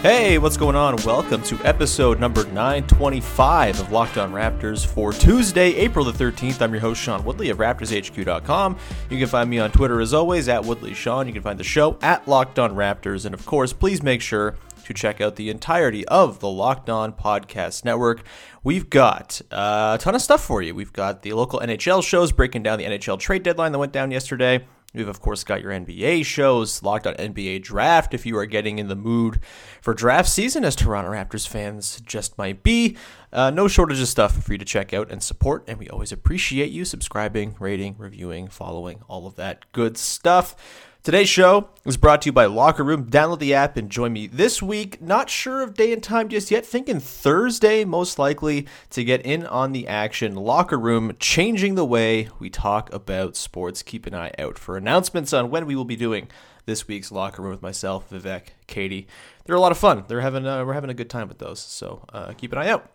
Hey, what's going on? Welcome to episode number 925 of Locked On Raptors for Tuesday, April the 13th. I'm your host, Sean Woodley of RaptorsHQ.com. You can find me on Twitter as always at WoodleySean. You can find the show at Locked On Raptors. And of course, please make sure to check out the entirety of the Locked On Podcast Network. We've got uh, a ton of stuff for you. We've got the local NHL shows breaking down the NHL trade deadline that went down yesterday. We've, of course, got your NBA shows, locked on NBA draft if you are getting in the mood for draft season, as Toronto Raptors fans just might be. Uh, no shortage of stuff for you to check out and support, and we always appreciate you subscribing, rating, reviewing, following, all of that good stuff. Today's show is brought to you by Locker Room. Download the app and join me this week. Not sure of day and time just yet. Thinking Thursday, most likely, to get in on the action. Locker Room changing the way we talk about sports. Keep an eye out for announcements on when we will be doing this week's Locker Room with myself, Vivek, Katie. They're a lot of fun. They're having uh, we're having a good time with those. So uh, keep an eye out.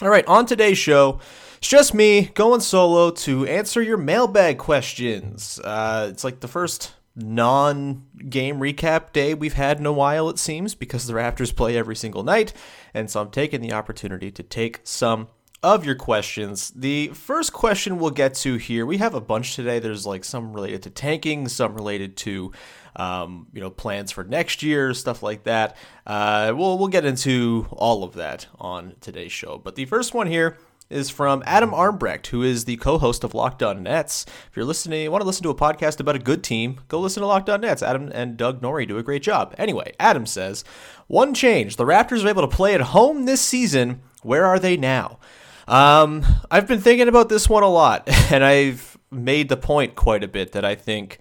All right, on today's show, it's just me going solo to answer your mailbag questions. Uh, it's like the first non game recap day we've had in a while, it seems, because the Raptors play every single night. And so I'm taking the opportunity to take some of your questions. The first question we'll get to here, we have a bunch today. There's like some related to tanking, some related to. Um, you know, plans for next year, stuff like that. Uh, we'll we'll get into all of that on today's show. But the first one here is from Adam Armbrecht, who is the co-host of Locked On Nets. If you're listening, you want to listen to a podcast about a good team, go listen to Locked On Nets. Adam and Doug Norrie do a great job. Anyway, Adam says, one change: the Raptors are able to play at home this season. Where are they now? Um, I've been thinking about this one a lot, and I've made the point quite a bit that I think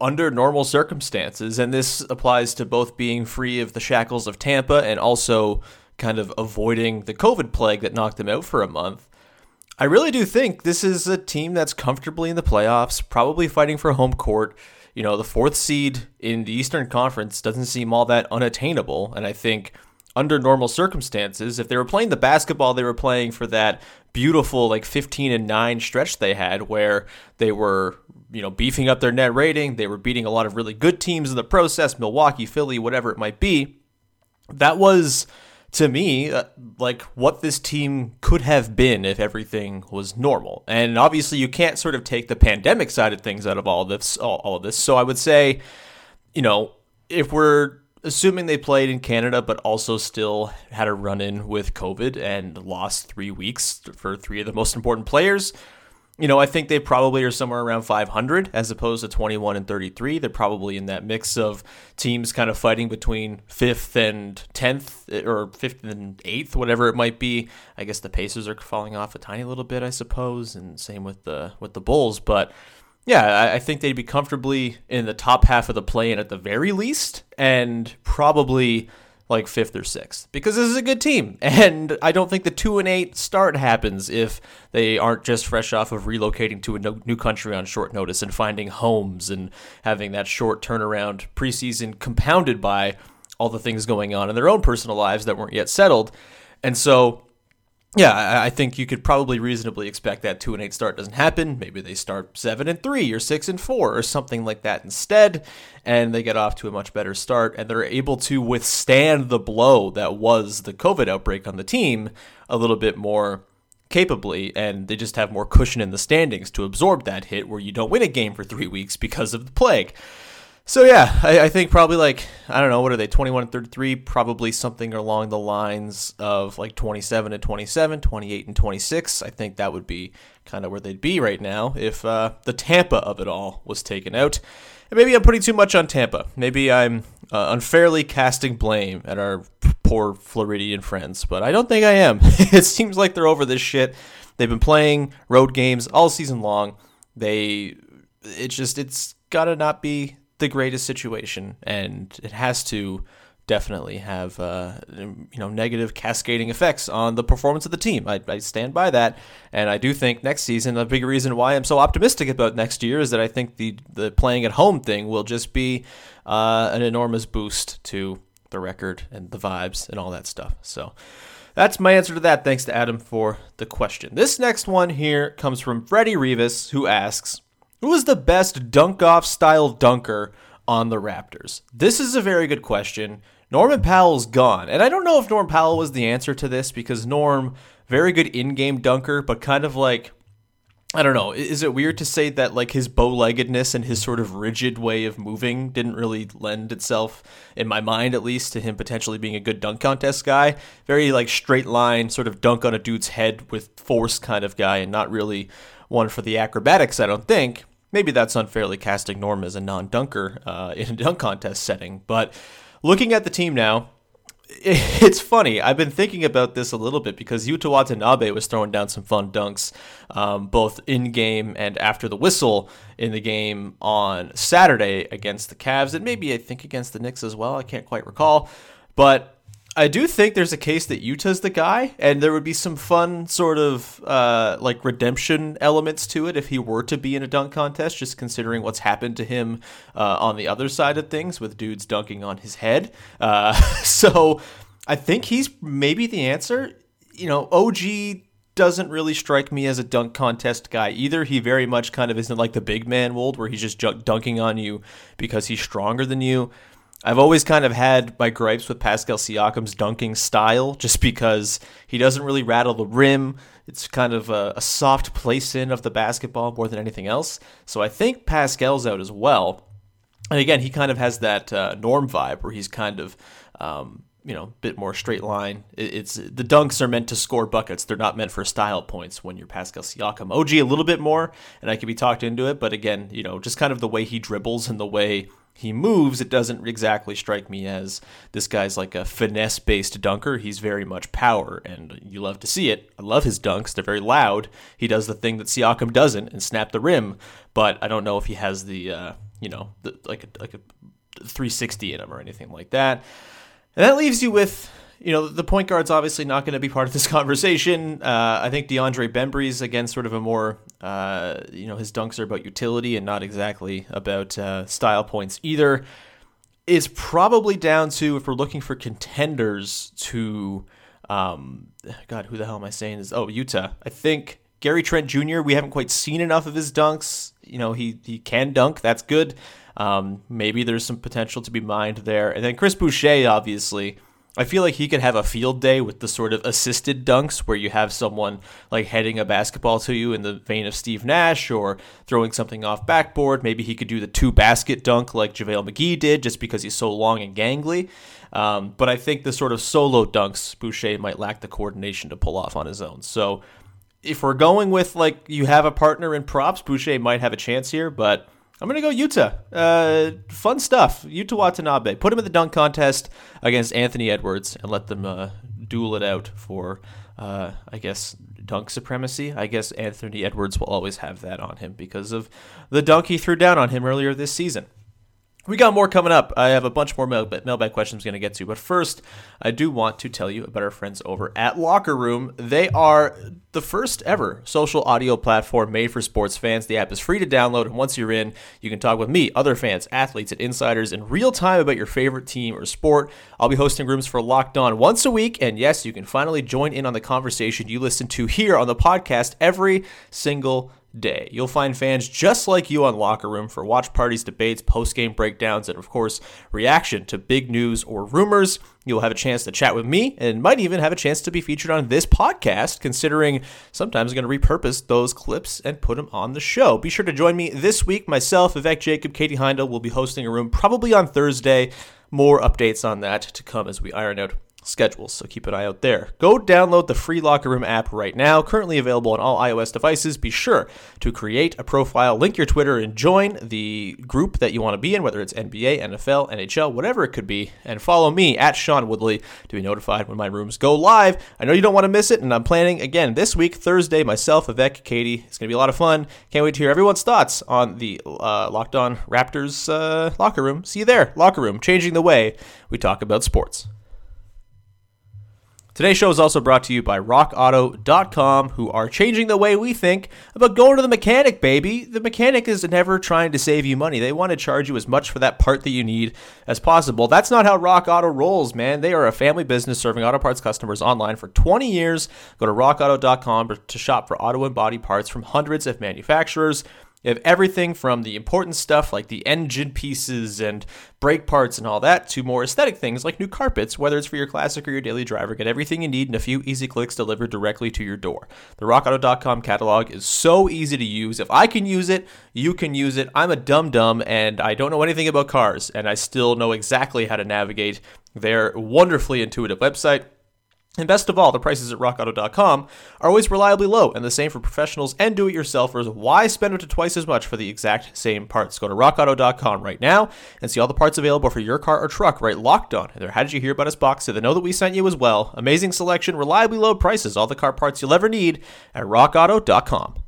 under normal circumstances, and this applies to both being free of the shackles of Tampa and also kind of avoiding the COVID plague that knocked them out for a month. I really do think this is a team that's comfortably in the playoffs, probably fighting for home court. You know, the fourth seed in the Eastern Conference doesn't seem all that unattainable, and I think under normal circumstances, if they were playing the basketball they were playing for that beautiful like 15 and 9 stretch they had where they were you know beefing up their net rating, they were beating a lot of really good teams in the process, Milwaukee, Philly, whatever it might be. That was to me uh, like what this team could have been if everything was normal. And obviously you can't sort of take the pandemic side of things out of all of this all, all of this. So I would say you know, if we're assuming they played in Canada, but also still had a run in with COVID and lost three weeks for three of the most important players. You know, I think they probably are somewhere around 500 as opposed to 21 and 33. They're probably in that mix of teams kind of fighting between fifth and 10th eh, or fifth and eighth, whatever it might be. I guess the Pacers are falling off a tiny little bit, I suppose, and same with the with the Bulls. But yeah, I think they'd be comfortably in the top half of the play in at the very least, and probably like fifth or sixth because this is a good team. And I don't think the two and eight start happens if they aren't just fresh off of relocating to a new country on short notice and finding homes and having that short turnaround preseason compounded by all the things going on in their own personal lives that weren't yet settled. And so yeah, I think you could probably reasonably expect that two and eight start doesn't happen. Maybe they start seven and three or six and four or something like that instead, and they get off to a much better start, and they're able to withstand the blow that was the COVID outbreak on the team a little bit more capably, and they just have more cushion in the standings to absorb that hit where you don't win a game for three weeks because of the plague. So yeah, I, I, think probably like I don't know what are they 21 and 33 probably something along the lines of like 27 and 27, 28 and 26. I think that would be kind of where they'd be right now if uh, the Tampa of it all was taken out. And maybe I'm putting too much on Tampa. Maybe I'm uh, unfairly casting blame at our poor Floridian friends, but I don't think I am. it seems like they're over this shit. They've been playing road games all season long. They it's just it's gotta not be the greatest situation, and it has to definitely have uh, you know negative cascading effects on the performance of the team. I, I, stand by that, and I do think next season a big reason why I'm so optimistic about next year is that I think the the playing at home thing will just be uh, an enormous boost to the record and the vibes and all that stuff. So. That's my answer to that. Thanks to Adam for the question. This next one here comes from Freddie Rivas, who asks, "Who is the best dunk-off style dunker on the Raptors?" This is a very good question. Norman Powell's gone. And I don't know if Norm Powell was the answer to this because Norm, very good in game dunker, but kind of like. I don't know. Is it weird to say that like his bow-leggedness and his sort of rigid way of moving didn't really lend itself, in my mind at least, to him potentially being a good dunk contest guy? Very like straight line, sort of dunk on a dude's head with force kind of guy, and not really one for the acrobatics. I don't think. Maybe that's unfairly casting Norm as a non-dunker uh, in a dunk contest setting, but looking at the team now, it's funny. I've been thinking about this a little bit because Yuta Watanabe was throwing down some fun dunks, um, both in game and after the whistle in the game on Saturday against the Cavs, and maybe I think against the Knicks as well. I can't quite recall, but I do think there's a case that Yuta's the guy, and there would be some fun sort of uh, like redemption elements to it if he were to be in a dunk contest. Just considering what's happened to him uh, on the other side of things with dudes dunking on his head. Uh, so I think he's maybe the answer. You know, OG doesn't really strike me as a dunk contest guy either. He very much kind of isn't like the big man mold where he's just dunking on you because he's stronger than you. I've always kind of had my gripes with Pascal Siakam's dunking style just because he doesn't really rattle the rim. It's kind of a, a soft place in of the basketball more than anything else. So I think Pascal's out as well. And again, he kind of has that uh, norm vibe where he's kind of, um, you know, a bit more straight line. it's the dunks are meant to score buckets. They're not meant for style points when you're Pascal Siakam. OG a little bit more, and I could be talked into it. But again, you know, just kind of the way he dribbles and the way he moves, it doesn't exactly strike me as this guy's like a finesse based dunker. He's very much power, and you love to see it. I love his dunks, they're very loud. He does the thing that Siakam doesn't and snap the rim, but I don't know if he has the, uh, you know, the, like, a, like a 360 in him or anything like that. And that leaves you with you know, the point guard's obviously not going to be part of this conversation. Uh, I think DeAndre Bembry's again sort of a more, uh, you know, his dunks are about utility and not exactly about uh, style points either. It's probably down to if we're looking for contenders to, um, God, who the hell am I saying is? Oh, Yuta. I think Gary Trent Jr. We haven't quite seen enough of his dunks. You know, he he can dunk. That's good. Um, maybe there's some potential to be mined there. And then Chris Boucher, obviously I feel like he could have a field day with the sort of assisted dunks where you have someone like heading a basketball to you in the vein of Steve Nash or throwing something off backboard. Maybe he could do the two basket dunk like JaVale McGee did just because he's so long and gangly. Um, but I think the sort of solo dunks Boucher might lack the coordination to pull off on his own. So if we're going with like you have a partner in props, Boucher might have a chance here, but I'm gonna go Yuta. Uh, fun stuff. Yuta Watanabe. Put him in the dunk contest against Anthony Edwards and let them uh, duel it out for, uh, I guess, dunk supremacy. I guess Anthony Edwards will always have that on him because of the dunk he threw down on him earlier this season. We got more coming up. I have a bunch more mail- mailbag questions going to get to. But first, I do want to tell you about our friends over at Locker Room. They are the first ever social audio platform made for sports fans. The app is free to download, and once you're in, you can talk with me, other fans, athletes, and insiders in real time about your favorite team or sport. I'll be hosting rooms for Locked On once a week, and yes, you can finally join in on the conversation you listen to here on the podcast every single day. You'll find fans just like you on Locker Room for watch parties, debates, post game breakdowns, and of course, reaction to big news or rumors. You'll have a chance to chat with me and might even have a chance to be featured on this podcast, considering sometimes I'm going to repurpose those clips and put them on the show. Be sure to join me this week. Myself, Vivek Jacob, Katie Heindel will be hosting a room probably on Thursday. More updates on that to come as we iron out schedules. So keep an eye out there. Go download the free Locker Room app right now, currently available on all iOS devices. Be sure to create a profile, link your Twitter, and join the group that you want to be in, whether it's NBA, NFL, NHL, whatever it could be. And follow me at Sean Woodley to be notified when my rooms go live. I know you don't want to miss it, and I'm planning again this week, Thursday, myself, Avec, Katie. It's going to be a lot of fun. Can't wait to hear everyone's thoughts on the uh, Locked On Raptors uh, locker room. See you there, locker room, changing the way we talk about sports. Today's show is also brought to you by RockAuto.com, who are changing the way we think about going to the mechanic, baby. The mechanic is never trying to save you money. They want to charge you as much for that part that you need as possible. That's not how Rock Auto rolls, man. They are a family business serving auto parts customers online for 20 years. Go to RockAuto.com to shop for auto and body parts from hundreds of manufacturers. You have everything from the important stuff like the engine pieces and brake parts and all that to more aesthetic things like new carpets, whether it's for your classic or your daily driver. Get everything you need in a few easy clicks delivered directly to your door. The RockAuto.com catalog is so easy to use. If I can use it, you can use it. I'm a dumb dumb and I don't know anything about cars, and I still know exactly how to navigate their wonderfully intuitive website. And best of all, the prices at rockauto.com are always reliably low, and the same for professionals and do it yourselfers. Why spend up to twice as much for the exact same parts? Go to rockauto.com right now and see all the parts available for your car or truck right locked on. There, how did you hear about us box so they know that we sent you as well. Amazing selection, reliably low prices, all the car parts you'll ever need at rockauto.com.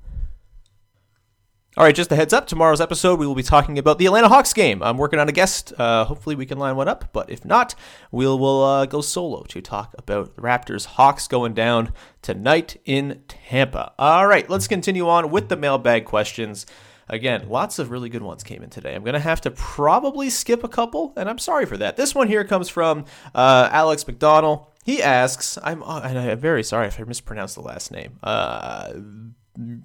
All right, just a heads up. Tomorrow's episode, we will be talking about the Atlanta Hawks game. I'm working on a guest. Uh, hopefully, we can line one up. But if not, we'll will uh, go solo to talk about the Raptors Hawks going down tonight in Tampa. All right, let's continue on with the mailbag questions. Again, lots of really good ones came in today. I'm going to have to probably skip a couple, and I'm sorry for that. This one here comes from uh, Alex McDonald. He asks, I'm, uh, and I'm very sorry if I mispronounced the last name.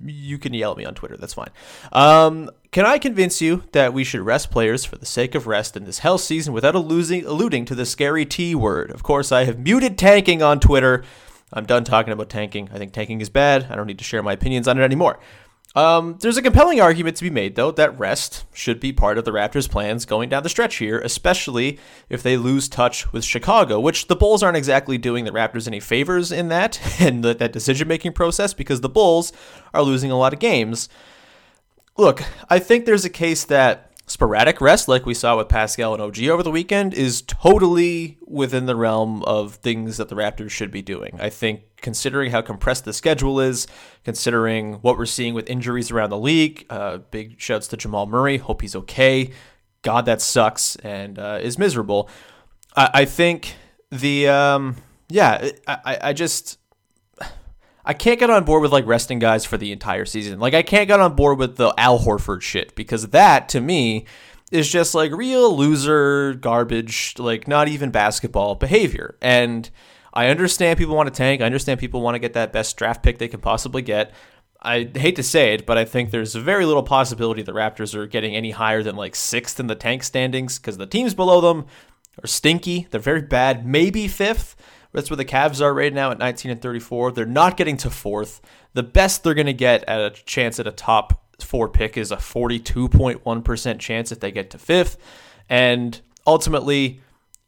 You can yell at me on Twitter. That's fine. Um, can I convince you that we should rest players for the sake of rest in this hell season without alluding, alluding to the scary T word? Of course, I have muted tanking on Twitter. I'm done talking about tanking. I think tanking is bad. I don't need to share my opinions on it anymore. Um, there's a compelling argument to be made, though, that rest should be part of the Raptors' plans going down the stretch here, especially if they lose touch with Chicago, which the Bulls aren't exactly doing the Raptors any favors in that and that decision making process because the Bulls are losing a lot of games. Look, I think there's a case that sporadic rest, like we saw with Pascal and OG over the weekend, is totally within the realm of things that the Raptors should be doing. I think, considering how compressed the schedule is, considering what we're seeing with injuries around the league, uh, big shouts to Jamal Murray. Hope he's okay. God, that sucks and uh, is miserable. I, I think the um, yeah, I, I just I can't get on board with like resting guys for the entire season. Like I can't get on board with the Al Horford shit because that to me is just like real loser garbage, like not even basketball behavior. And I understand people want to tank. I understand people want to get that best draft pick they can possibly get. I hate to say it, but I think there's very little possibility the Raptors are getting any higher than like sixth in the tank standings because the teams below them are stinky. They're very bad, maybe fifth. That's where the Cavs are right now at 19 and 34. They're not getting to fourth. The best they're going to get at a chance at a top four pick is a 42.1% chance if they get to fifth. And ultimately,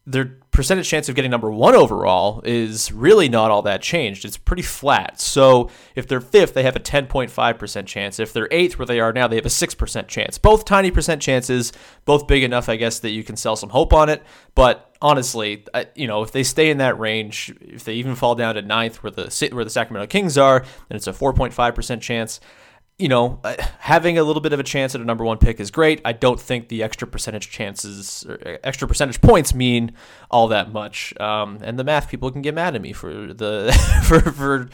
their percentage chance of getting number one overall is really not all that changed. It's pretty flat. So if they're fifth, they have a 10.5% chance. If they're eighth, where they are now, they have a 6% chance. Both tiny percent chances, both big enough, I guess, that you can sell some hope on it. But honestly, you know, if they stay in that range, if they even fall down to ninth, where the where the Sacramento Kings are, then it's a 4.5% chance you know, uh, having a little bit of a chance at a number one pick is great. I don't think the extra percentage chances, uh, extra percentage points mean all that much. Um, and the math people can get mad at me for the for for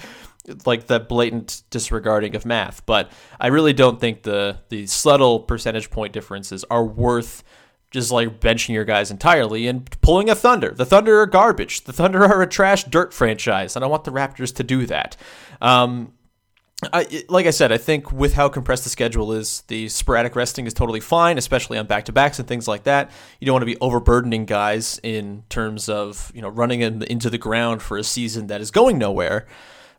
like the blatant disregarding of math. But I really don't think the the subtle percentage point differences are worth just like benching your guys entirely and pulling a Thunder. The Thunder are garbage. The Thunder are a trash dirt franchise. And I want the Raptors to do that. Um, I, like I said, I think with how compressed the schedule is, the sporadic resting is totally fine, especially on back to backs and things like that. You don't want to be overburdening guys in terms of you know running them into the ground for a season that is going nowhere.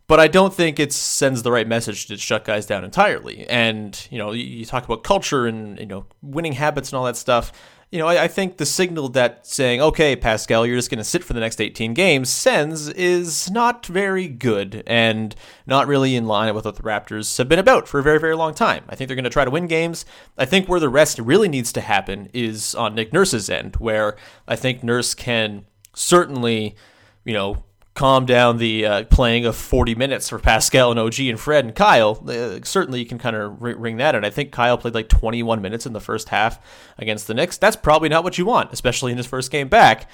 But I don't think it sends the right message to shut guys down entirely. And you know, you, you talk about culture and you know winning habits and all that stuff. You know, I, I think the signal that saying, okay, Pascal, you're just going to sit for the next 18 games sends is not very good and not really in line with what the Raptors have been about for a very, very long time. I think they're going to try to win games. I think where the rest really needs to happen is on Nick Nurse's end, where I think Nurse can certainly, you know, calm down the uh, playing of 40 minutes for Pascal and OG and Fred and Kyle. Uh, certainly, you can kind of ring that in. I think Kyle played like 21 minutes in the first half against the Knicks. That's probably not what you want, especially in his first game back.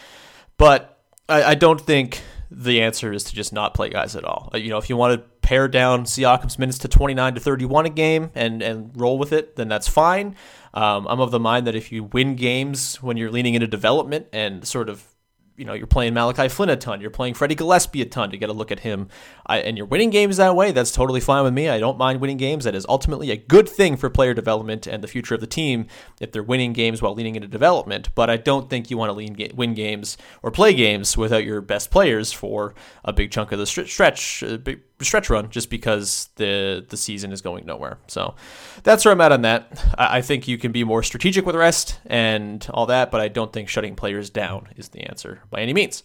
But I, I don't think the answer is to just not play guys at all. Uh, you know, if you want to pare down Siakam's minutes to 29 to 31 a game and, and roll with it, then that's fine. Um, I'm of the mind that if you win games when you're leaning into development and sort of you know, you're playing Malachi Flynn a ton, you're playing Freddie Gillespie a ton to get a look at him, I, and you're winning games that way. That's totally fine with me. I don't mind winning games. That is ultimately a good thing for player development and the future of the team if they're winning games while leaning into development. But I don't think you want to lean, win games or play games without your best players for a big chunk of the stretch, uh, big, stretch run just because the the season is going nowhere. So that's where I'm at on that. I, think you can be more strategic with rest and all that, but I don't think shutting players down is the answer by any means.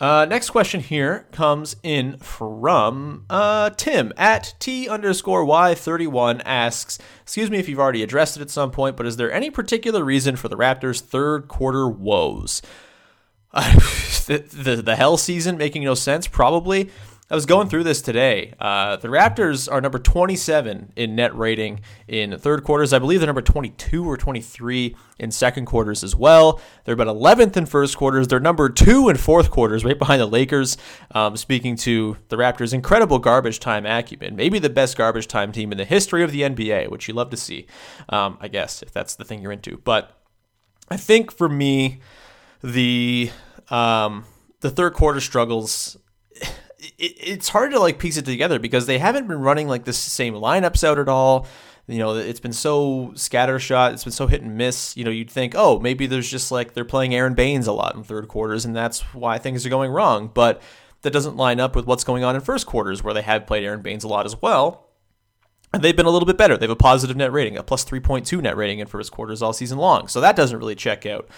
Uh, next question here comes in from uh, Tim at T underscore Y31 asks, Excuse me if you've already addressed it at some point, but is there any particular reason for the Raptors' third quarter woes? Uh, the, the, the hell season making no sense? Probably. I was going through this today. Uh, the Raptors are number 27 in net rating in third quarters. I believe they're number 22 or 23 in second quarters as well. They're about 11th in first quarters. They're number two in fourth quarters, right behind the Lakers. Um, speaking to the Raptors' incredible garbage time acumen, maybe the best garbage time team in the history of the NBA, which you love to see, um, I guess, if that's the thing you're into. But I think for me, the um, the third quarter struggles it, it's hard to like piece it together because they haven't been running like the same lineups out at all. You know, it's been so scattershot. It's been so hit and miss. You know, you'd think, oh, maybe there's just like they're playing Aron Baynes a lot in third quarters, and that's why things are going wrong. But that doesn't line up with what's going on in first quarters, where they have played Aron Baynes a lot as well. And they've been a little bit better. They have a positive net rating, a plus 3.2 net rating in first quarters all season long. So that doesn't really check out.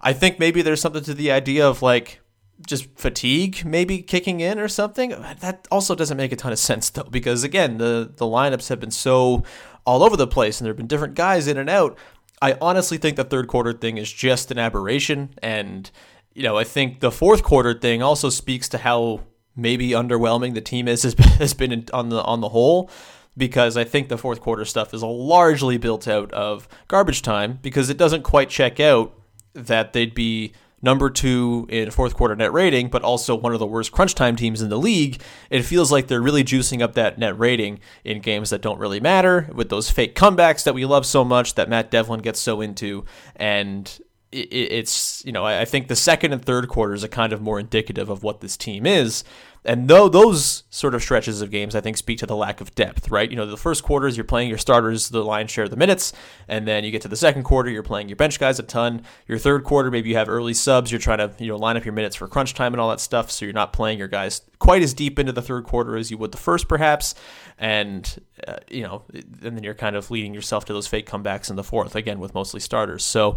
I think maybe there's something to the idea of like just fatigue maybe kicking in or something. That also doesn't make a ton of sense though, because again, the the lineups have been so all over the place, and there have been different guys in and out. I honestly think the third quarter thing is just an aberration, and you know I think the fourth quarter thing also speaks to how maybe underwhelming the team is has been, on the on the whole. Because I think the fourth quarter stuff is largely built out of garbage time because it doesn't quite check out that they'd be number two in fourth quarter net rating, but also one of the worst crunch time teams in the league. It feels like they're really juicing up that net rating in games that don't really matter with those fake comebacks that we love so much that Matt Devlin gets so into. And it's, you know, I think the second and third quarters are kind of more indicative of what this team is. And though those sort of stretches of games, I think, speak to the lack of depth, right? You know, the first quarters, you're playing your starters the lion's share of the minutes, and then you get to the second quarter, you're playing your bench guys a ton. Your third quarter, maybe you have early subs, you're trying to, you know, line up your minutes for crunch time and all that stuff, so you're not playing your guys quite as deep into the third quarter as you would the first, perhaps. And, uh, you know, and then you're kind of leading yourself to those fake comebacks in the fourth, again, with mostly starters. So,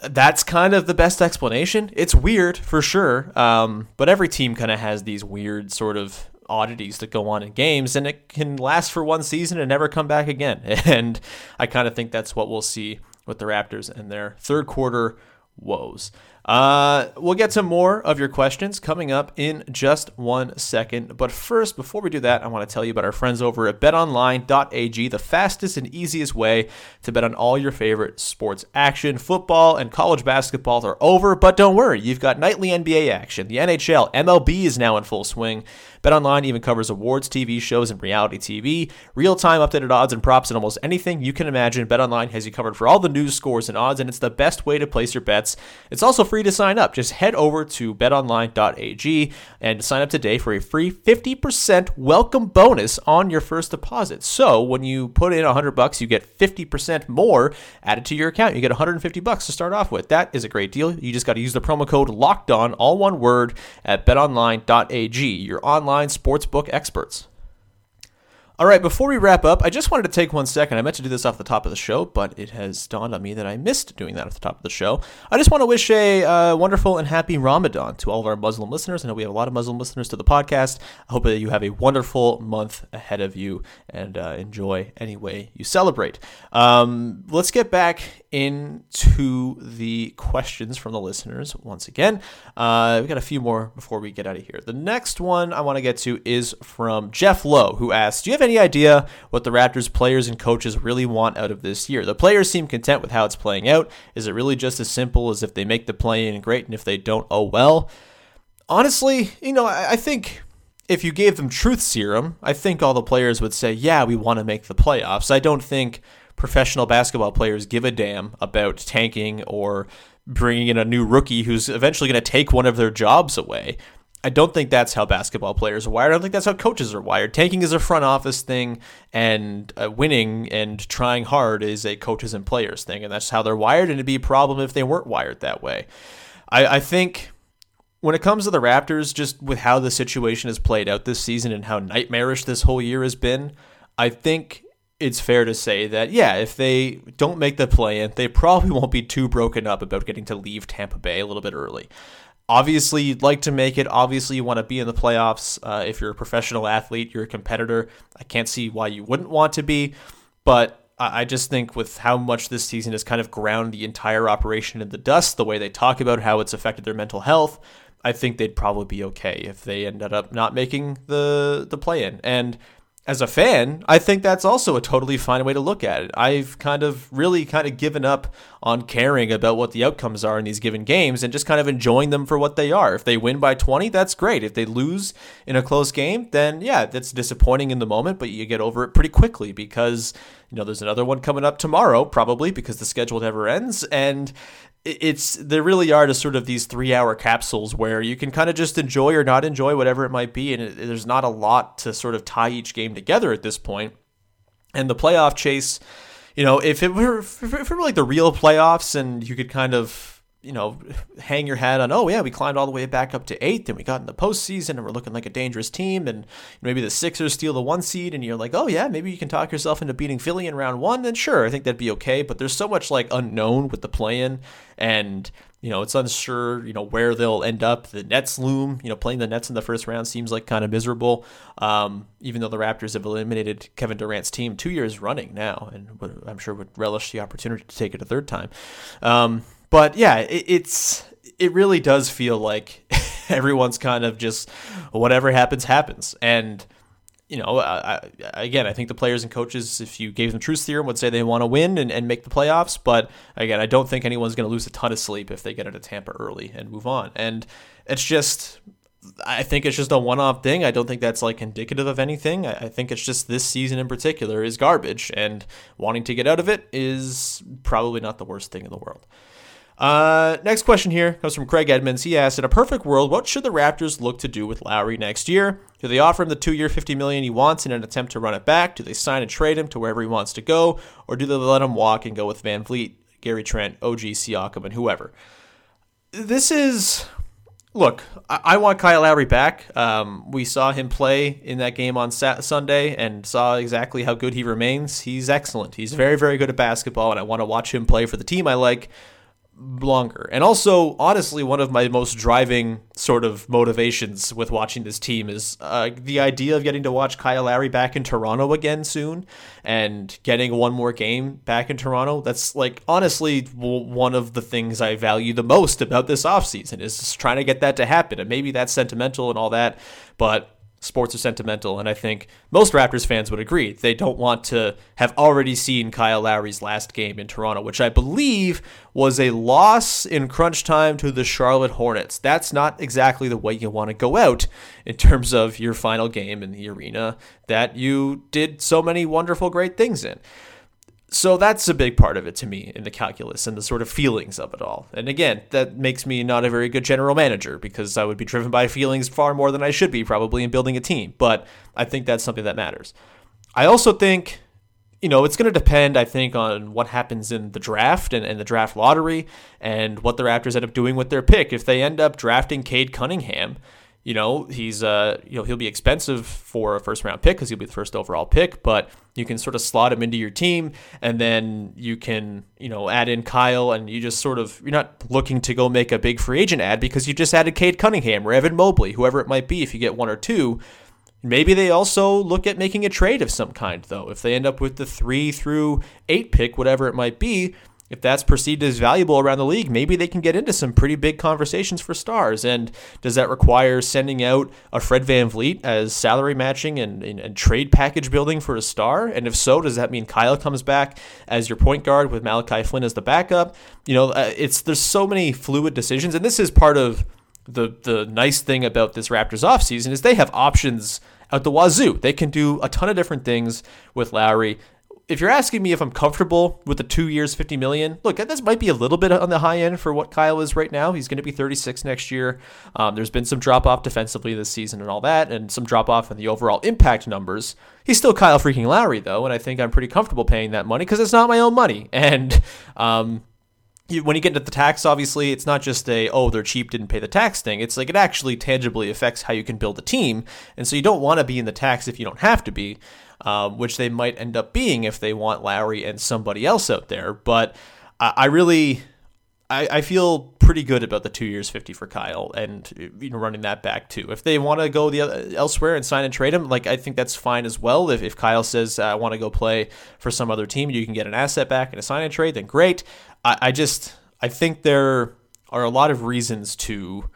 that's kind of the best explanation. It's weird for sure, um, but every team kind of has these weird sort of oddities that go on in games, and it can last for one season and never come back again. And I kind of think that's what we'll see with the Raptors and their third quarter woes. Uh, we'll get to more of your questions coming up in just one second. But first, before we do that, I want to tell you about our friends over at betonline.ag, the fastest and easiest way to bet on all your favorite sports action. Football and college basketball are over, but don't worry, you've got nightly NBA action. The NHL, MLB is now in full swing. BetOnline even covers awards, TV shows, and reality TV. Real-time updated odds and props and almost anything you can imagine. BetOnline has you covered for all the news, scores, and odds, and it's the best way to place your bets. It's also free to sign up. Just head over to betonline.ag and sign up today for a free 50% welcome bonus on your first deposit. So when you put in 100 bucks, you get 50% more added to your account. You get 150 bucks to start off with. That is a great deal. You just got to use the promo code locked on, all one word, at betonline.ag. Your online sportsbook experts. All right, before we wrap up, I just wanted to take one second. I meant to do this off the top of the show, but it has dawned on me that I missed doing that off the top of the show. I just want to wish a uh, wonderful and happy Ramadan to all of our Muslim listeners. I know we have a lot of Muslim listeners to the podcast. I hope that you have a wonderful month ahead of you and uh, enjoy any way you celebrate. Um, let's get back into the questions from the listeners once again. Uh, we got a few more before we get out of here. The next one I want to get to is from Jeff Lowe, who asked, "Do you have any idea what the Raptors players and coaches really want out of this year? The players seem content with how it's playing out. Is it really just as simple as if they make the play in, great, and if they don't, oh well?" Honestly, you know, I, I think if you gave them truth serum, I think all the players would say, "Yeah, we want to make the playoffs." I don't think professional basketball players give a damn about tanking or bringing in a new rookie who's eventually going to take one of their jobs away. I don't think that's how basketball players are wired. I don't think that's how coaches are wired. Tanking is a front office thing, and uh, winning and trying hard is a coaches and players thing, and that's how they're wired. And it'd be a problem if they weren't wired that way. I, I think when it comes to the Raptors, just with how the situation has played out this season and how nightmarish this whole year has been, I think it's fair to say that, yeah, if they don't make the play in, they probably won't be too broken up about getting to leave Tampa Bay a little bit early. Obviously, you'd like to make it. Obviously, you want to be in the playoffs. Uh, if you're a professional athlete, you're a competitor. I can't see why you wouldn't want to be. But I just think with how much this season has kind of ground the entire operation in the dust, the way they talk about how it's affected their mental health, I think they'd probably be okay if they ended up not making the the play in. And as a fan, I think that's also a totally fine way to look at it. I've kind of really kind of given up on caring about what the outcomes are in these given games and just kind of enjoying them for what they are. If they win by 20, that's great. If they lose in a close game, then yeah, that's disappointing in the moment, but you get over it pretty quickly because, you know, there's another one coming up tomorrow probably because the schedule never ends and it's there really are just sort of these three hour capsules where you can kind of just enjoy or not enjoy whatever it might be and it, there's not a lot to sort of tie each game together at this point. And the playoff chase you know if it were if it were like the real playoffs and you could kind of you know, hang your hat on, oh, yeah, we climbed all the way back up to eighth and we got in the postseason and we're looking like a dangerous team. And maybe the Sixers steal the one seed and you're like, oh, yeah, maybe you can talk yourself into beating Philly in round one. Then sure, I think that'd be okay. But there's so much like unknown with the play in and, you know, it's unsure, you know, where they'll end up. The Nets loom, you know, playing the Nets in the first round seems like kind of miserable. Um, even though the Raptors have eliminated Kevin Durant's team two years running now, and I'm sure would relish the opportunity to take it a third time. Um, but yeah, it, it's it really does feel like everyone's kind of just whatever happens happens and you know, I, I, again, I think the players and coaches, if you gave them truth serum, would say they want to win and, and make the playoffs. But again, I don't think anyone's going to lose a ton of sleep if they get into Tampa early and move on. And it's just, I think it's just a one off thing. I don't think that's like indicative of anything. I, I think it's just this season in particular is garbage. And wanting to get out of it is probably not the worst thing in the world. Uh, next question here comes from Craig Edmonds. He asked, "In a perfect world, what should the Raptors look to do with Lowry next year? Do they offer him the two-year, fifty million he wants in an attempt to run it back? Do they sign and trade him to wherever he wants to go, or do they let him walk and go with VanVleet, Gary Trent, OG Siakam, and whoever?" This is look, I, I, want Kyle Lowry back. Um, we saw him play in that game on Sat- Sunday and saw exactly how good he remains. He's excellent. He's very, very good at basketball, and I want to watch him play for the team I like longer. And also, honestly, one of my most driving sort of motivations with watching this team is uh, the idea of getting to watch Kyle Lowry back in Toronto again soon and getting one more game back in Toronto. That's like honestly one of the things I value the most about this offseason is trying to get that to happen. And maybe that's sentimental and all that, but sports are sentimental, and I think most Raptors fans would agree. They don't want to have already seen Kyle Lowry's last game in Toronto, which I believe was a loss in crunch time to the Charlotte Hornets. That's not exactly the way you want to go out in terms of your final game in the arena that you did so many wonderful, great things in so that's a big part of it to me in the calculus and the sort of feelings of it all. And again, that makes me not a very good general manager because I would be driven by feelings far more than I should be probably in building a team. But I think that's something that matters. I also think, you know, it's going to depend, I think, on what happens in the draft and, and the draft lottery and what the Raptors end up doing with their pick. If they end up drafting Cade Cunningham, You know, he's uh, you know, he'll be expensive for a first round pick because he'll be the first overall pick, but you can sort of slot him into your team, and then you can you know add in Kyle, and you just sort of you're not looking to go make a big free agent ad because you just added Cade Cunningham or Evan Mobley, whoever it might be. If you get one or two, Maybe they also look at making a trade of some kind, though. If they end up with the three through eight pick, whatever it might be, if that's perceived as valuable around the league, maybe they can get into some pretty big conversations for stars. And does that require sending out a Fred VanVleet as salary matching and, and, and, trade package building for a star? And if so, does that mean Kyle comes back as your point guard with Malachi Flynn as the backup? You know, uh, it's there's so many fluid decisions, and this is part of the the nice thing about this Raptors offseason is they have options out the wazoo. They can do a ton of different things with Lowry if you're asking me if I'm comfortable with the two years, 50 million, look, this might be a little bit on the high end for what Kyle is right now. He's going to be 36 next year. Um, there's been some drop off defensively this season and all that, and some drop off in the overall impact numbers. He's still Kyle freaking Lowry, though, and I think I'm pretty comfortable paying that money because it's not my own money. And, um, when you get into the tax, obviously, it's not just a, oh, they're cheap, didn't pay the tax thing. It's like it actually tangibly affects how you can build a team. And so you don't want to be in the tax if you don't have to be um, which they might end up being if they want Lowry and somebody else out there. But I, I really. I, I feel pretty good about the two years fifty for Kyle, and you know running that back too. If they want to go the other, elsewhere and sign and trade him, like I think that's fine as well. If, if Kyle says I want to go play for some other team, you can get an asset back and a sign and trade, then great. I, I just I think there are a lot of reasons to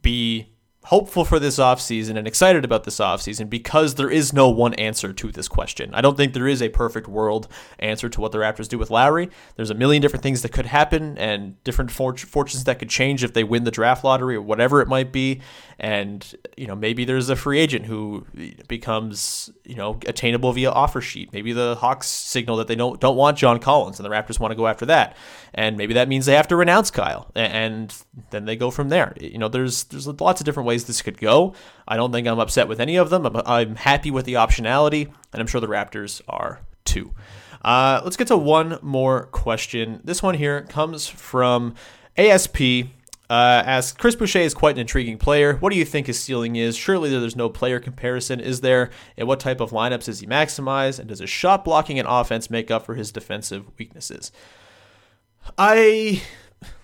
be hopeful for this offseason and excited about this offseason because there is no one answer to this question. I don't think there is a perfect world answer to what the Raptors do with Lowry. There's a million different things that could happen and different fortunes that could change if they win the draft lottery or whatever it might be. And, you know, maybe there's a free agent who becomes, you know, attainable via offer sheet. Maybe the Hawks signal that they don't, don't want John Collins and the Raptors want to go after that. And maybe that means they have to renounce Kyle and then they go from there. You know, there's, there's lots of different ways ways this could go. I don't think I'm upset with any of them. I'm, I'm happy with the optionality, and I'm sure the Raptors are too. Uh, let's get to one more question. This one here comes from ASP. Uh, asks Chris Boucher is quite an intriguing player. What do you think his ceiling is? Surely there's no player comparison, is there? And what type of lineups does he maximize? And does his shot blocking and offense make up for his defensive weaknesses? I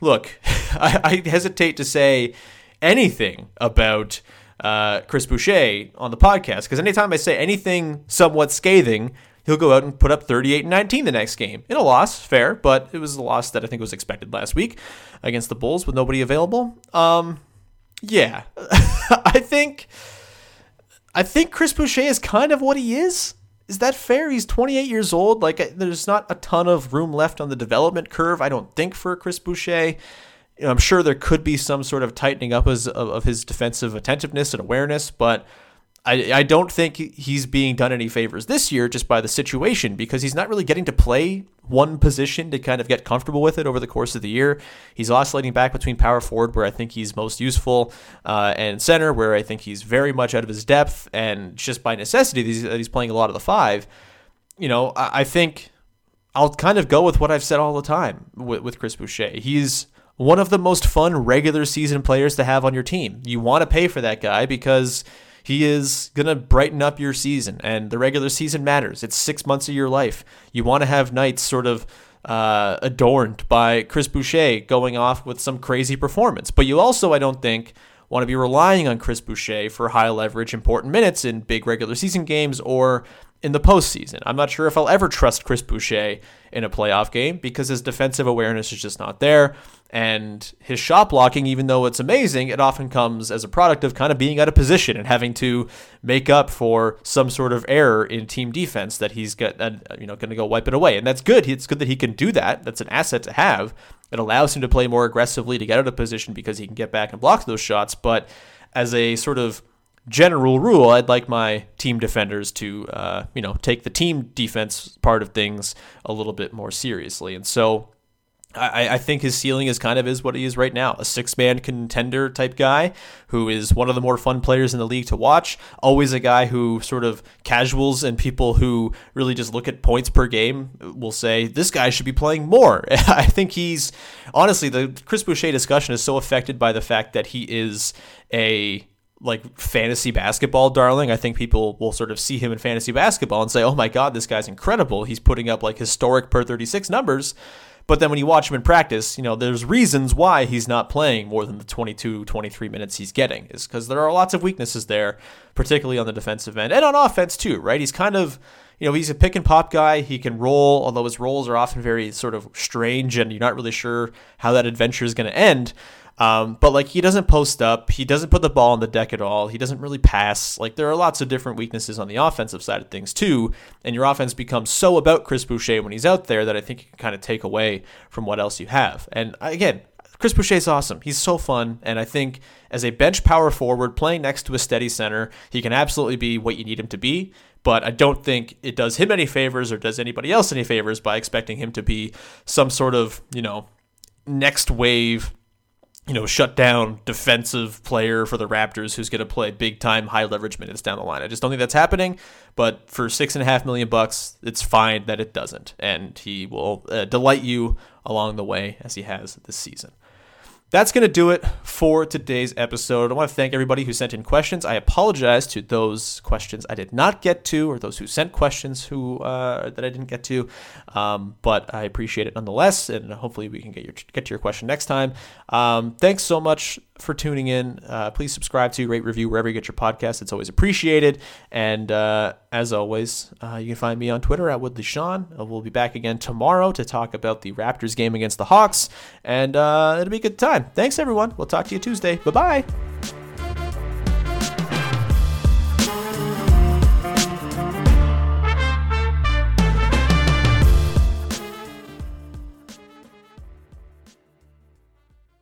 look, I, I hesitate to say anything about uh, Chris Boucher on the podcast because anytime I say anything somewhat scathing, he'll go out and put up 38 and 19 the next game in a loss, fair, but it was a loss that I think was expected last week against the Bulls with nobody available. Um, yeah, I think I think Chris Boucher is kind of what he is. Is that fair? He's 28 years old. Like, there's not a ton of room left on the development curve, I don't think, for Chris Boucher you know, I'm sure there could be some sort of tightening up of, of his defensive attentiveness and awareness, but I, I don't think he's being done any favors this year just by the situation because he's not really getting to play one position to kind of get comfortable with it over the course of the year. He's oscillating back between power forward, where I think he's most useful, uh, and center, where I think he's very much out of his depth, and just by necessity that he's playing a lot of the five. You know, I, I think I'll kind of go with what I've said all the time with, with Chris Boucher. He's one of the most fun regular season players to have on your team. You want to pay for that guy because he is going to brighten up your season, and the regular season matters. It's six months of your life. You want to have nights sort of uh, adorned by Chris Boucher going off with some crazy performance. But you also, I don't think, want to be relying on Chris Boucher for high leverage, important minutes in big regular season games or in the postseason. I'm not sure if I'll ever trust Chris Boucher in a playoff game because his defensive awareness is just not there. And his shot blocking, even though it's amazing, it often comes as a product of kind of being out of position and having to make up for some sort of error in team defense that he's got, uh, you know, going to go wipe it away. And that's good. It's good that he can do that. That's an asset to have. It allows him to play more aggressively to get out of position because he can get back and block those shots. But as a sort of general rule, I'd like my team defenders to, uh, you know, take the team defense part of things a little bit more seriously. And so I, I, think his ceiling is kind of is what he is right now a six man contender type guy who is one of the more fun players in the league to watch. Always a guy who sort of casuals and people who really just look at points per game will say this guy should be playing more. I think he's honestly the Chris Boucher discussion is so affected by the fact that he is a like fantasy basketball darling. I think people will sort of see him in fantasy basketball and say, "Oh my god, this guy's incredible. He's putting up like historic per 36 numbers." But then when you watch him in practice, you know, there's reasons why he's not playing more than the 22, 23 minutes he's getting. Is because there are lots of weaknesses there, particularly on the defensive end and on offense too, right? He's kind of you know, he's a pick and pop guy. He can roll, although his rolls are often very sort of strange and you're not really sure how that adventure is going to end. Um, but like he doesn't post up, he doesn't put the ball on the deck at all. He doesn't really pass. Like there are lots of different weaknesses on the offensive side of things too. And your offense becomes so about Chris Boucher when he's out there that I think you can kind of take away from what else you have. And again, Chris Boucher's awesome. He's so fun, and I think as a bench power forward playing next to a steady center, he can absolutely be what you need him to be. But I don't think it does him any favors or does anybody else any favors by expecting him to be some sort of you know next wave you know, shut down defensive player for the Raptors who's going to play big time high leverage minutes down the line. I just don't think that's happening. But for six and a half million bucks, it's fine that it doesn't, and he will uh, delight you along the way as he has this season. That's going to do it for today's episode. I want to thank everybody who sent in questions. I apologize to those questions I did not get to, or those who sent questions who uh, that I didn't get to. Um, but I appreciate it nonetheless, and hopefully we can get your get to your question next time. Um, thanks so much for tuning in. Uh, please subscribe to, rate, review wherever you get your podcast. It's always appreciated. And uh, as always, uh, you can find me on Twitter at Woodley Sean. Uh, we'll be back again tomorrow to talk about the Raptors game against the Hawks, and uh, it'll be a good time. Thanks, everyone. We'll talk to you Tuesday. Bye bye.